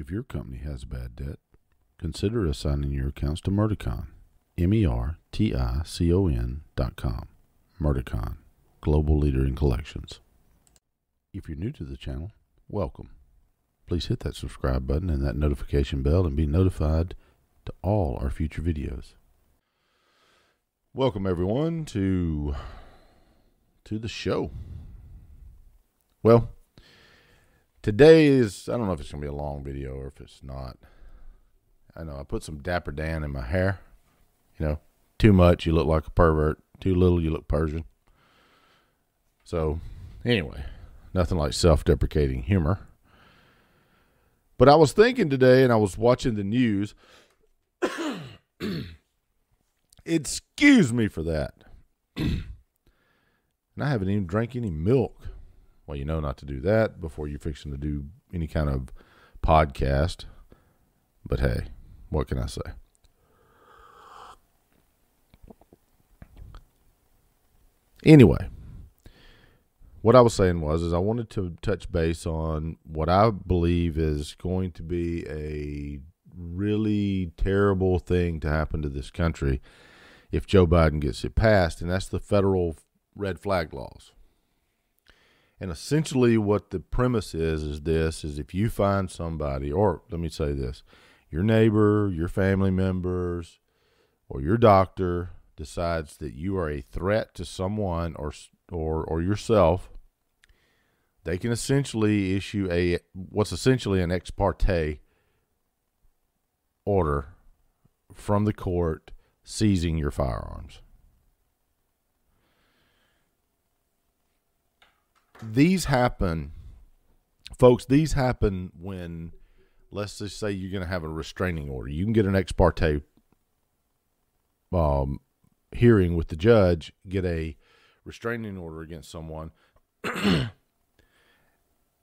If your company has bad debt, consider assigning your accounts to Merticon. M E R T I C O N dot com. Merticon, global leader in collections. If you're new to the channel, welcome. Please hit that subscribe button and that notification bell and be notified to all our future videos. Welcome everyone to to the show. Well, today is I don't know if it's gonna be a long video or if it's not. I know I put some Dapper Dan in my hair. You know, too much you look like a pervert. Too little you look Persian. So, anyway, nothing like self-deprecating humor. But I was thinking today, and I was watching the news. Excuse me for that. and I haven't even drank any milk. Well, you know not to do that before you're fixing to do any kind of podcast. But hey, what can I say? Anyway, what I was saying was is I wanted to touch base on what I believe is going to be a really terrible thing to happen to this country if Joe Biden gets it passed, and that's the federal red flag laws. And essentially what the premise is is this is if you find somebody or let me say this, your neighbor, your family members, or your doctor decides that you are a threat to someone or or or yourself, they can essentially issue a what's essentially an ex parte order from the court seizing your firearms. These happen, folks, these happen when, let's just say, you're going to have a restraining order. You can get an ex parte um, hearing with the judge, get a restraining order against someone,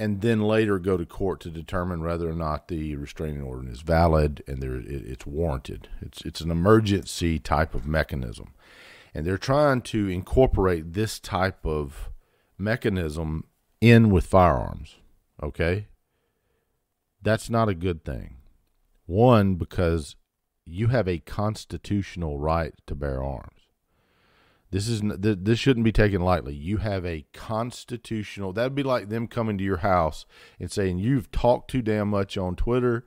and then later go to court to determine whether or not the restraining order is valid and there it, it's warranted. It's it's an emergency type of mechanism, and they're trying to incorporate this type of mechanism in with firearms. Okay, that's not a good thing. One because you have a constitutional right to bear arms. This is this shouldn't be taken lightly. You have a constitutional. That'd be like them coming to your house and saying you've talked too damn much on Twitter.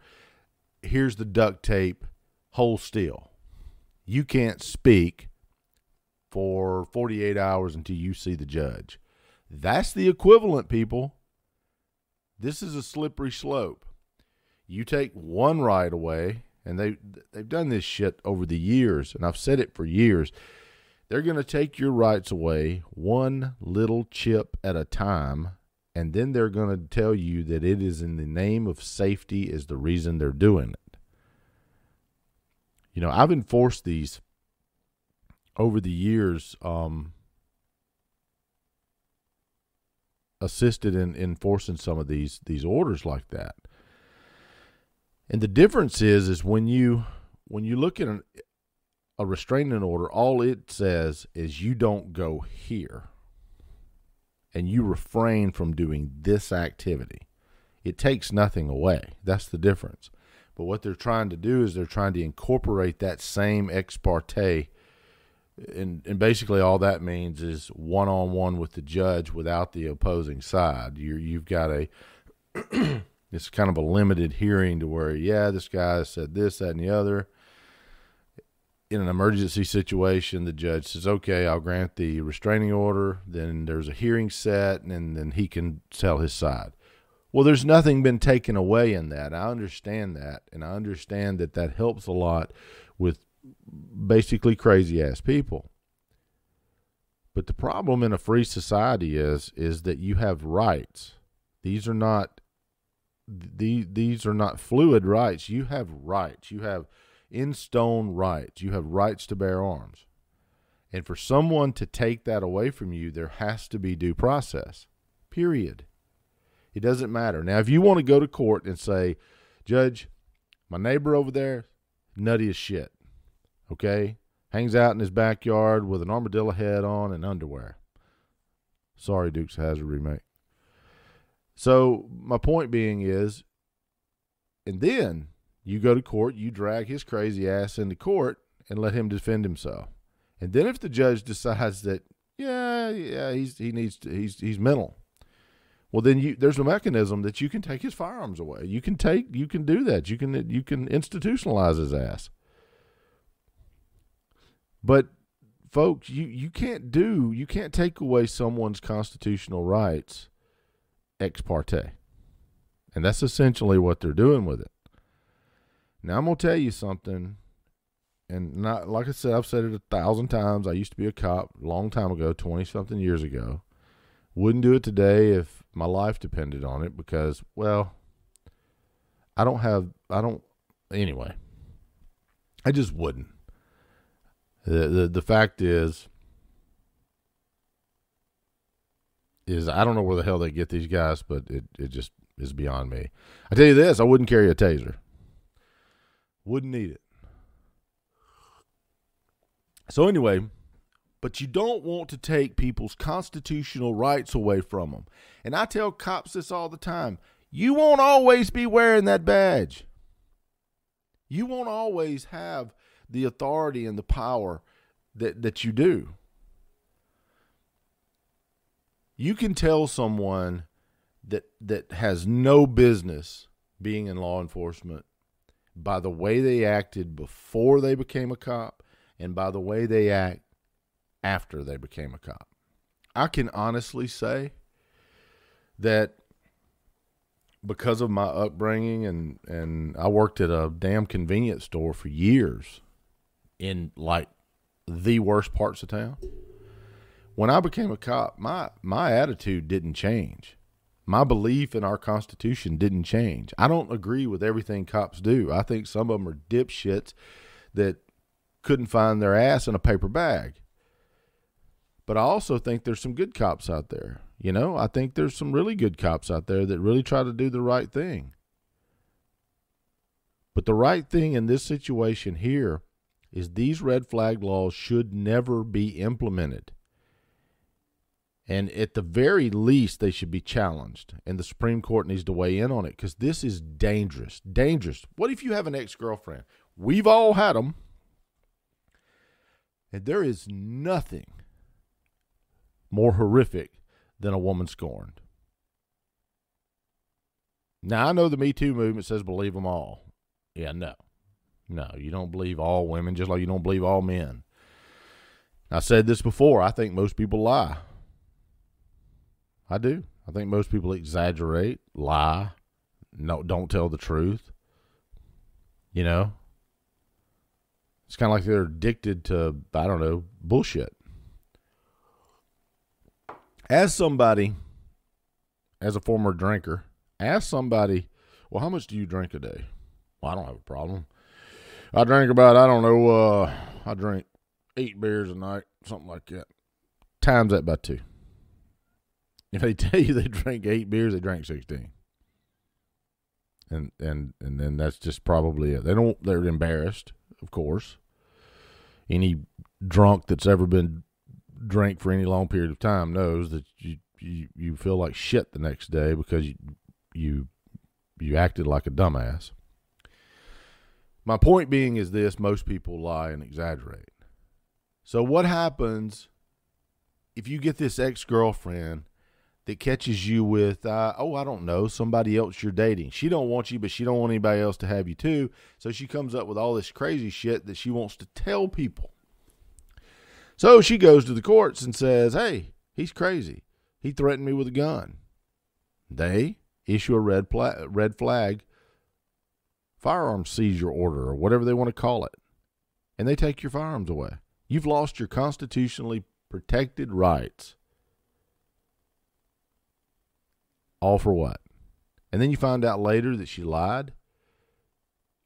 Here's the duct tape. Hold still. You can't speak for 48 hours until you see the judge. That's the equivalent, people. This is a slippery slope. You take one right away, and they they've done this shit over the years, and I've said it for years they're going to take your rights away one little chip at a time, and then they're going to tell you that it is in the name of safety is the reason they're doing it. You know, I've enforced these over the years, um, assisted in enforcing some of these these orders like that. And the difference is is when you when you look at an a restraining order, all it says is you don't go here and you refrain from doing this activity. It takes nothing away. That's the difference. But what they're trying to do is they're trying to incorporate that same ex parte. And, and basically, all that means is one on one with the judge without the opposing side. you you've got a, it's kind of a limited hearing to where, yeah, this guy said this, that, and the other in an emergency situation, the judge says, okay, I'll grant the restraining order. Then there's a hearing set, and then he can tell his side. Well, there's nothing been taken away in that. I understand that, and I understand that that helps a lot with basically crazy ass people. But the problem in a free society is is that you have rights. These are not the, these are not fluid rights. You have rights. You have in stone rights. You have rights to bear arms. And for someone to take that away from you, there has to be due process. Period. It doesn't matter. Now, if you want to go to court and say, Judge, my neighbor over there, nutty as shit. Okay? Hangs out in his backyard with an armadillo head on and underwear. Sorry, Dukes Hazzard remake. So my point being is And then you go to court, you drag his crazy ass into court and let him defend himself. And then if the judge decides that yeah, yeah, he's he needs to, he's he's mental. Well, then you there's a mechanism that you can take his firearms away. You can take you can do that. You can you can institutionalize his ass. But folks, you you can't do you can't take away someone's constitutional rights ex parte. And that's essentially what they're doing with it. Now I'm gonna tell you something, and not like I said, I've said it a thousand times. I used to be a cop a long time ago, twenty something years ago. Wouldn't do it today if my life depended on it because, well, I don't have I don't anyway. I just wouldn't. The the the fact is is I don't know where the hell they get these guys, but it, it just is beyond me. I tell you this, I wouldn't carry a taser. Wouldn't need it. So anyway, but you don't want to take people's constitutional rights away from them. And I tell cops this all the time. You won't always be wearing that badge. You won't always have the authority and the power that, that you do. You can tell someone that that has no business being in law enforcement by the way they acted before they became a cop and by the way they act after they became a cop. I can honestly say that because of my upbringing and and I worked at a damn convenience store for years in like the worst parts of town. When I became a cop, my my attitude didn't change. My belief in our Constitution didn't change. I don't agree with everything cops do. I think some of them are dipshits that couldn't find their ass in a paper bag. But I also think there's some good cops out there. You know, I think there's some really good cops out there that really try to do the right thing. But the right thing in this situation here is these red flag laws should never be implemented. And at the very least, they should be challenged. And the Supreme Court needs to weigh in on it because this is dangerous. Dangerous. What if you have an ex girlfriend? We've all had them. And there is nothing more horrific than a woman scorned. Now, I know the Me Too movement says believe them all. Yeah, no. No, you don't believe all women, just like you don't believe all men. I said this before. I think most people lie. I do. I think most people exaggerate, lie, no, don't tell the truth. You know, it's kind of like they're addicted to I don't know bullshit. As somebody, as a former drinker, ask somebody, well, how much do you drink a day? Well, I don't have a problem. I drink about I don't know. Uh, I drink eight beers a night, something like that. Times that by two. If they tell you they drink eight beers, they drank sixteen. And and and then that's just probably it. They don't. They're embarrassed, of course. Any drunk that's ever been drank for any long period of time knows that you you, you feel like shit the next day because you you you acted like a dumbass. My point being is this most people lie and exaggerate. So, what happens if you get this ex girlfriend that catches you with, uh, oh, I don't know, somebody else you're dating? She don't want you, but she don't want anybody else to have you too. So she comes up with all this crazy shit that she wants to tell people. So she goes to the courts and says, hey, he's crazy. He threatened me with a gun. They issue a red, pla- red flag firearms seizure order or whatever they want to call it, and they take your firearms away. You've lost your constitutionally protected rights. All for what? And then you find out later that she lied.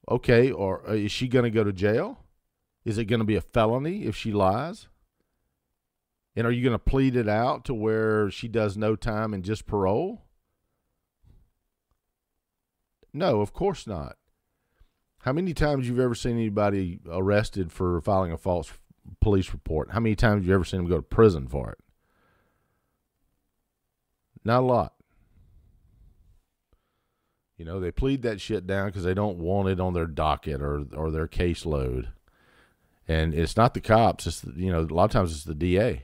Okay, or uh, is she going to go to jail? Is it going to be a felony if she lies? And are you going to plead it out to where she does no time and just parole? No, of course not. How many times you've ever seen anybody arrested for filing a false police report? How many times you ever seen them go to prison for it? Not a lot. You know, they plead that shit down because they don't want it on their docket or or their caseload. And it's not the cops. It's you know a lot of times it's the DA.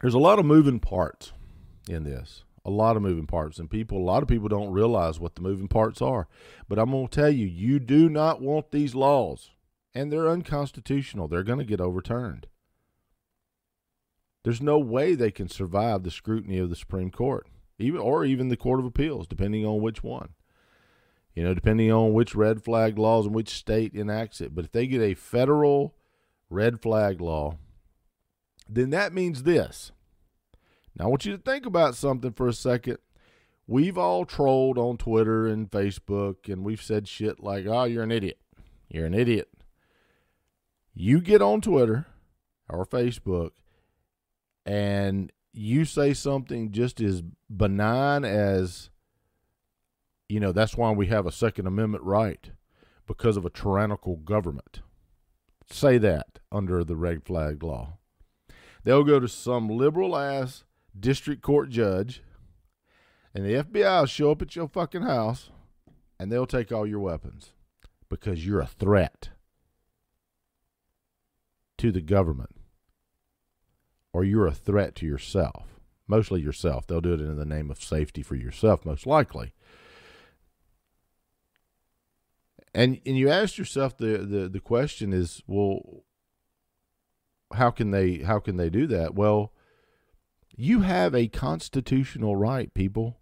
There's a lot of moving parts in this. A lot of moving parts, and people. A lot of people don't realize what the moving parts are. But I'm going to tell you, you do not want these laws, and they're unconstitutional. They're going to get overturned. There's no way they can survive the scrutiny of the Supreme Court even or even the Court of Appeals, depending on which one. You know, depending on which red flag laws and which state enacts it. But if they get a federal red flag law, then that means this. Now, I want you to think about something for a second. We've all trolled on Twitter and Facebook, and we've said shit like, oh, you're an idiot. You're an idiot. You get on Twitter or Facebook, and you say something just as benign as, you know, that's why we have a Second Amendment right because of a tyrannical government. Say that under the red flag law. They'll go to some liberal ass district court judge, and the FBI will show up at your fucking house and they'll take all your weapons because you're a threat to the government or you're a threat to yourself. Mostly yourself. They'll do it in the name of safety for yourself, most likely. And and you ask yourself the, the, the question is, well, how can they how can they do that? Well, you have a constitutional right, people,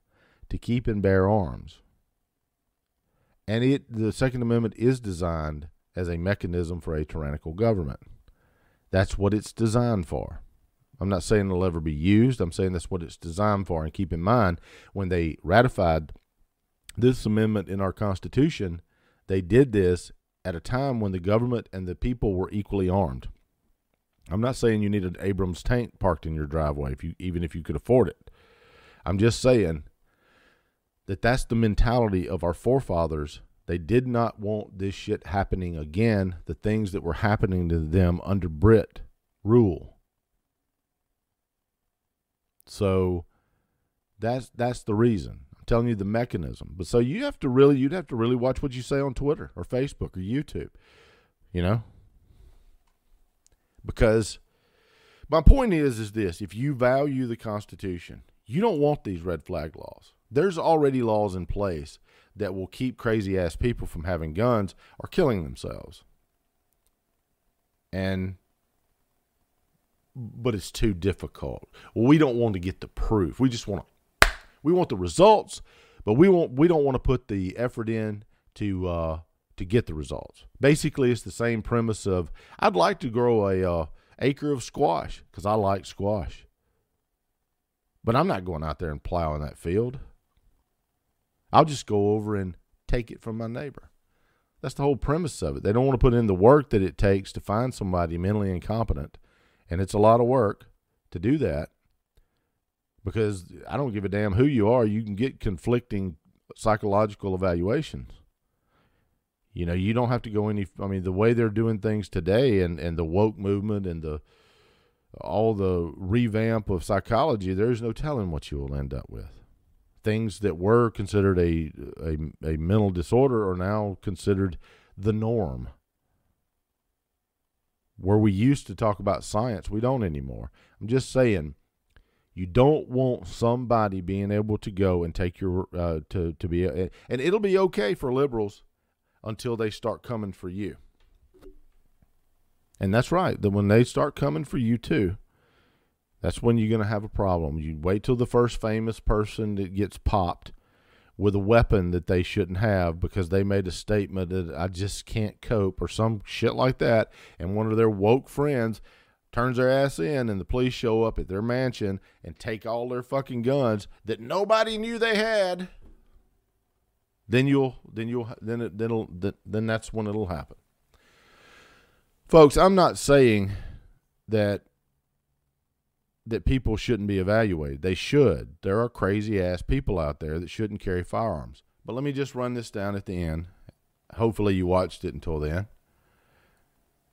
to keep and bear arms. And it the Second Amendment is designed as a mechanism for a tyrannical government. That's what it's designed for. I'm not saying it'll ever be used. I'm saying that's what it's designed for. And keep in mind, when they ratified this amendment in our Constitution, they did this at a time when the government and the people were equally armed. I'm not saying you need an Abrams tank parked in your driveway if you even if you could afford it. I'm just saying that that's the mentality of our forefathers. They did not want this shit happening again, the things that were happening to them under Brit rule. So that's that's the reason. I'm telling you the mechanism. But so you have to really you'd have to really watch what you say on Twitter or Facebook or YouTube. You know? Because my point is is this, if you value the Constitution, you don't want these red flag laws. There's already laws in place that will keep crazy ass people from having guns or killing themselves. And but it's too difficult. We don't want to get the proof. We just want to, we want the results, but we want we don't want to put the effort in to uh, to get the results. Basically, it's the same premise of I'd like to grow a uh, acre of squash because I like squash, but I'm not going out there and plowing that field. I'll just go over and take it from my neighbor. That's the whole premise of it. They don't want to put in the work that it takes to find somebody mentally incompetent and it's a lot of work to do that because I don't give a damn who you are. You can get conflicting psychological evaluations. You know, you don't have to go any. I mean, the way they're doing things today, and and the woke movement, and the all the revamp of psychology, there's no telling what you will end up with. Things that were considered a a, a mental disorder are now considered the norm where we used to talk about science, we don't anymore. I'm just saying, you don't want somebody being able to go and take your uh, to to be, and it'll be okay for liberals until they start coming for you. And that's right. That when they start coming for you too, that's when you're going to have a problem. You wait till the first famous person that gets popped with a weapon that they shouldn't have because they made a statement that I just can't cope or some shit like that. And one of their woke friends turns their ass in and the police show up at their mansion and take all their fucking guns that nobody knew they had. Then you'll, then you'll, then it, then it'll, then that's when it'll happen. Folks, I'm not saying that that people shouldn't be evaluated. They should. There are crazy ass people out there that shouldn't carry firearms. But let me just run this down at the end. Hopefully, you watched it until then.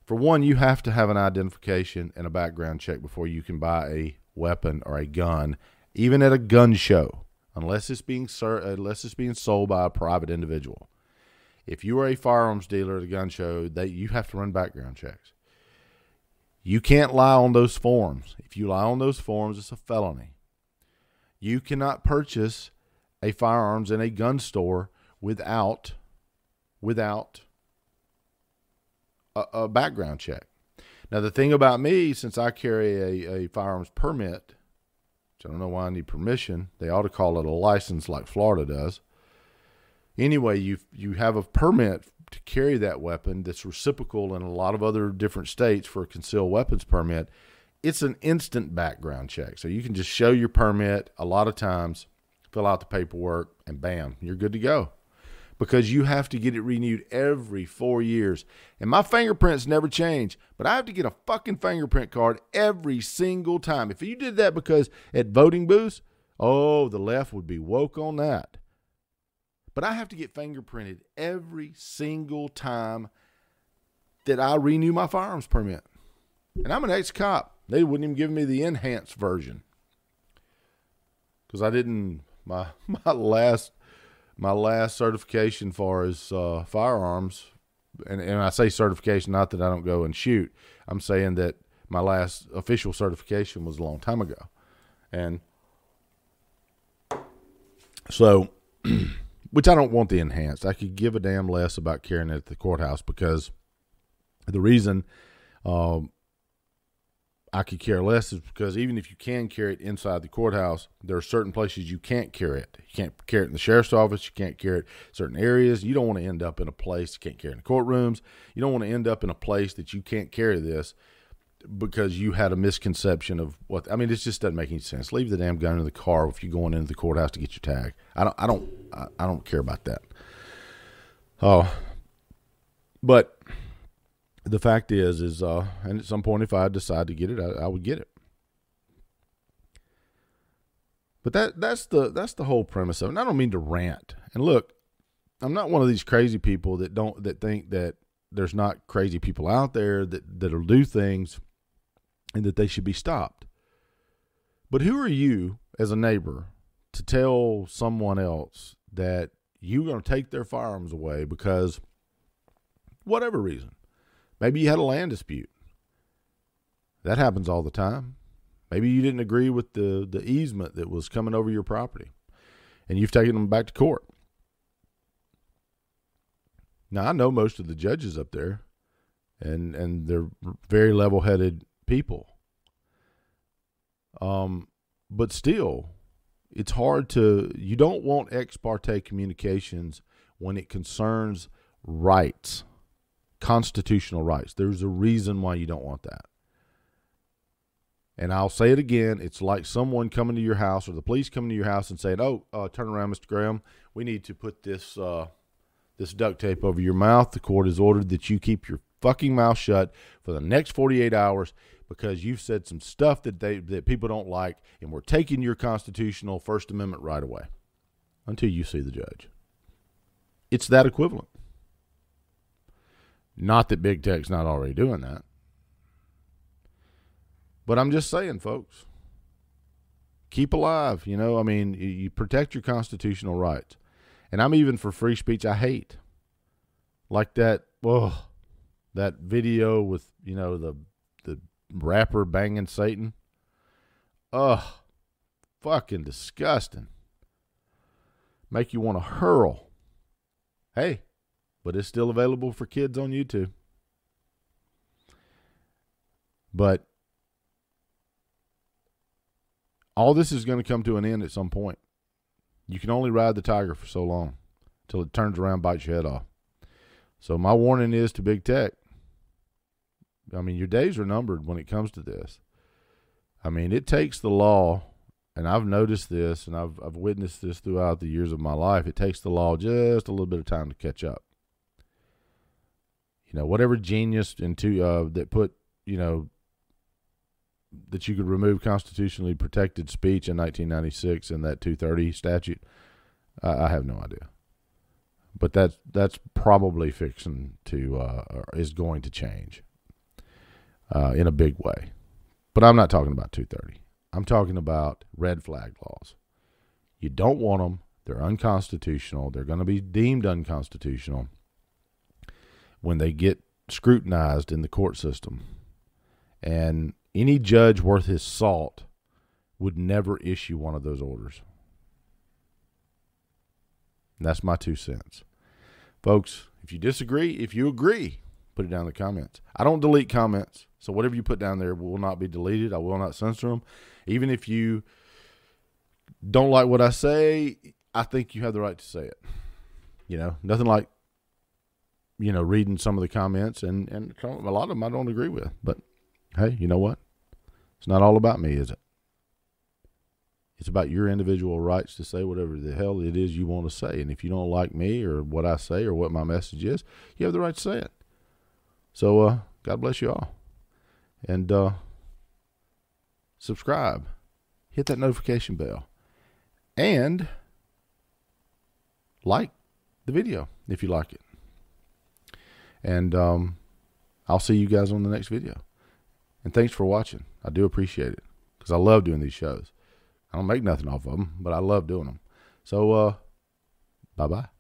For one, you have to have an identification and a background check before you can buy a weapon or a gun, even at a gun show. Unless it's being ser- unless it's being sold by a private individual. If you are a firearms dealer at a gun show, that you have to run background checks. You can't lie on those forms. If you lie on those forms, it's a felony. You cannot purchase a firearms in a gun store without without a, a background check. Now the thing about me, since I carry a, a firearms permit, which I don't know why I need permission, they ought to call it a license like Florida does. Anyway, you you have a permit to carry that weapon that's reciprocal in a lot of other different states for a concealed weapons permit. It's an instant background check. So you can just show your permit a lot of times, fill out the paperwork, and bam, you're good to go. Because you have to get it renewed every four years. And my fingerprints never change, but I have to get a fucking fingerprint card every single time. If you did that because at voting booths, oh, the left would be woke on that. But I have to get fingerprinted every single time that I renew my firearms permit. And I'm an ex cop. They wouldn't even give me the enhanced version. Because I didn't my my last my last certification for as uh, firearms, and, and I say certification not that I don't go and shoot. I'm saying that my last official certification was a long time ago, and so which I don't want the enhanced. I could give a damn less about carrying it at the courthouse because the reason um, I could care less is because even if you can carry it inside the courthouse, there are certain places you can't carry it. You can't carry it in the sheriff's office. You can't carry it certain areas. You don't want to end up in a place you can't carry in the courtrooms. You don't want to end up in a place that you can't carry this because you had a misconception of what I mean. It just doesn't make any sense. Leave the damn gun in the car if you're going into the courthouse to get your tag. I don't. I don't. I don't care about that. Oh, but the fact is, is uh, and at some point, if I decide to get it, I, I would get it. But that that's the that's the whole premise of it. And I don't mean to rant. And look, I'm not one of these crazy people that don't that think that there's not crazy people out there that that'll do things and that they should be stopped. But who are you as a neighbor to tell someone else that you're going to take their firearms away because whatever reason? Maybe you had a land dispute. That happens all the time. Maybe you didn't agree with the, the easement that was coming over your property and you've taken them back to court. Now, I know most of the judges up there, and, and they're very level headed people. Um, but still, it's hard to, you don't want ex parte communications when it concerns rights constitutional rights. There's a reason why you don't want that. And I'll say it again. It's like someone coming to your house or the police coming to your house and saying, "Oh, uh, turn around, Mr. Graham. We need to put this uh, this duct tape over your mouth. The court has ordered that you keep your fucking mouth shut for the next 48 hours because you've said some stuff that they that people don't like, and we're taking your constitutional First Amendment right away until you see the judge." It's that equivalent. Not that big tech's not already doing that. But I'm just saying, folks, keep alive. You know, I mean, you protect your constitutional rights. And I'm even for free speech. I hate like that. Well, that video with you know the the rapper banging Satan. Ugh, fucking disgusting. Make you want to hurl. Hey, but it's still available for kids on YouTube. But all this is going to come to an end at some point. You can only ride the tiger for so long until it turns around bites your head off. So my warning is to big tech. I mean, your days are numbered when it comes to this. I mean, it takes the law, and I've noticed this, and I've I've witnessed this throughout the years of my life. It takes the law just a little bit of time to catch up you know, whatever genius into uh, that put, you know, that you could remove constitutionally protected speech in 1996 in that 230 statute. I, I have no idea, but that's that's probably fixing to uh, is going to change uh, in a big way. But I'm not talking about 230. I'm talking about red flag laws. You don't want them. They're unconstitutional. They're going to be deemed unconstitutional when they get scrutinized in the court system. And any judge worth his salt would never issue one of those orders. And that's my two cents. Folks, if you disagree, if you agree, put it down in the comments. I don't delete comments, so whatever you put down there will not be deleted. I will not censor them. Even if you don't like what I say, I think you have the right to say it. You know, nothing like you know reading some of the comments and and a lot of them I don't agree with. But hey, you know what? It's not all about me, is it? It's about your individual rights to say whatever the hell it is you want to say. And if you don't like me or what I say or what my message is, you have the right to say it. So, uh, God bless you all. And uh, subscribe, hit that notification bell, and like the video if you like it. And um, I'll see you guys on the next video. And thanks for watching. I do appreciate it because I love doing these shows. I don't make nothing off of them, but I love doing them. So, uh, bye bye.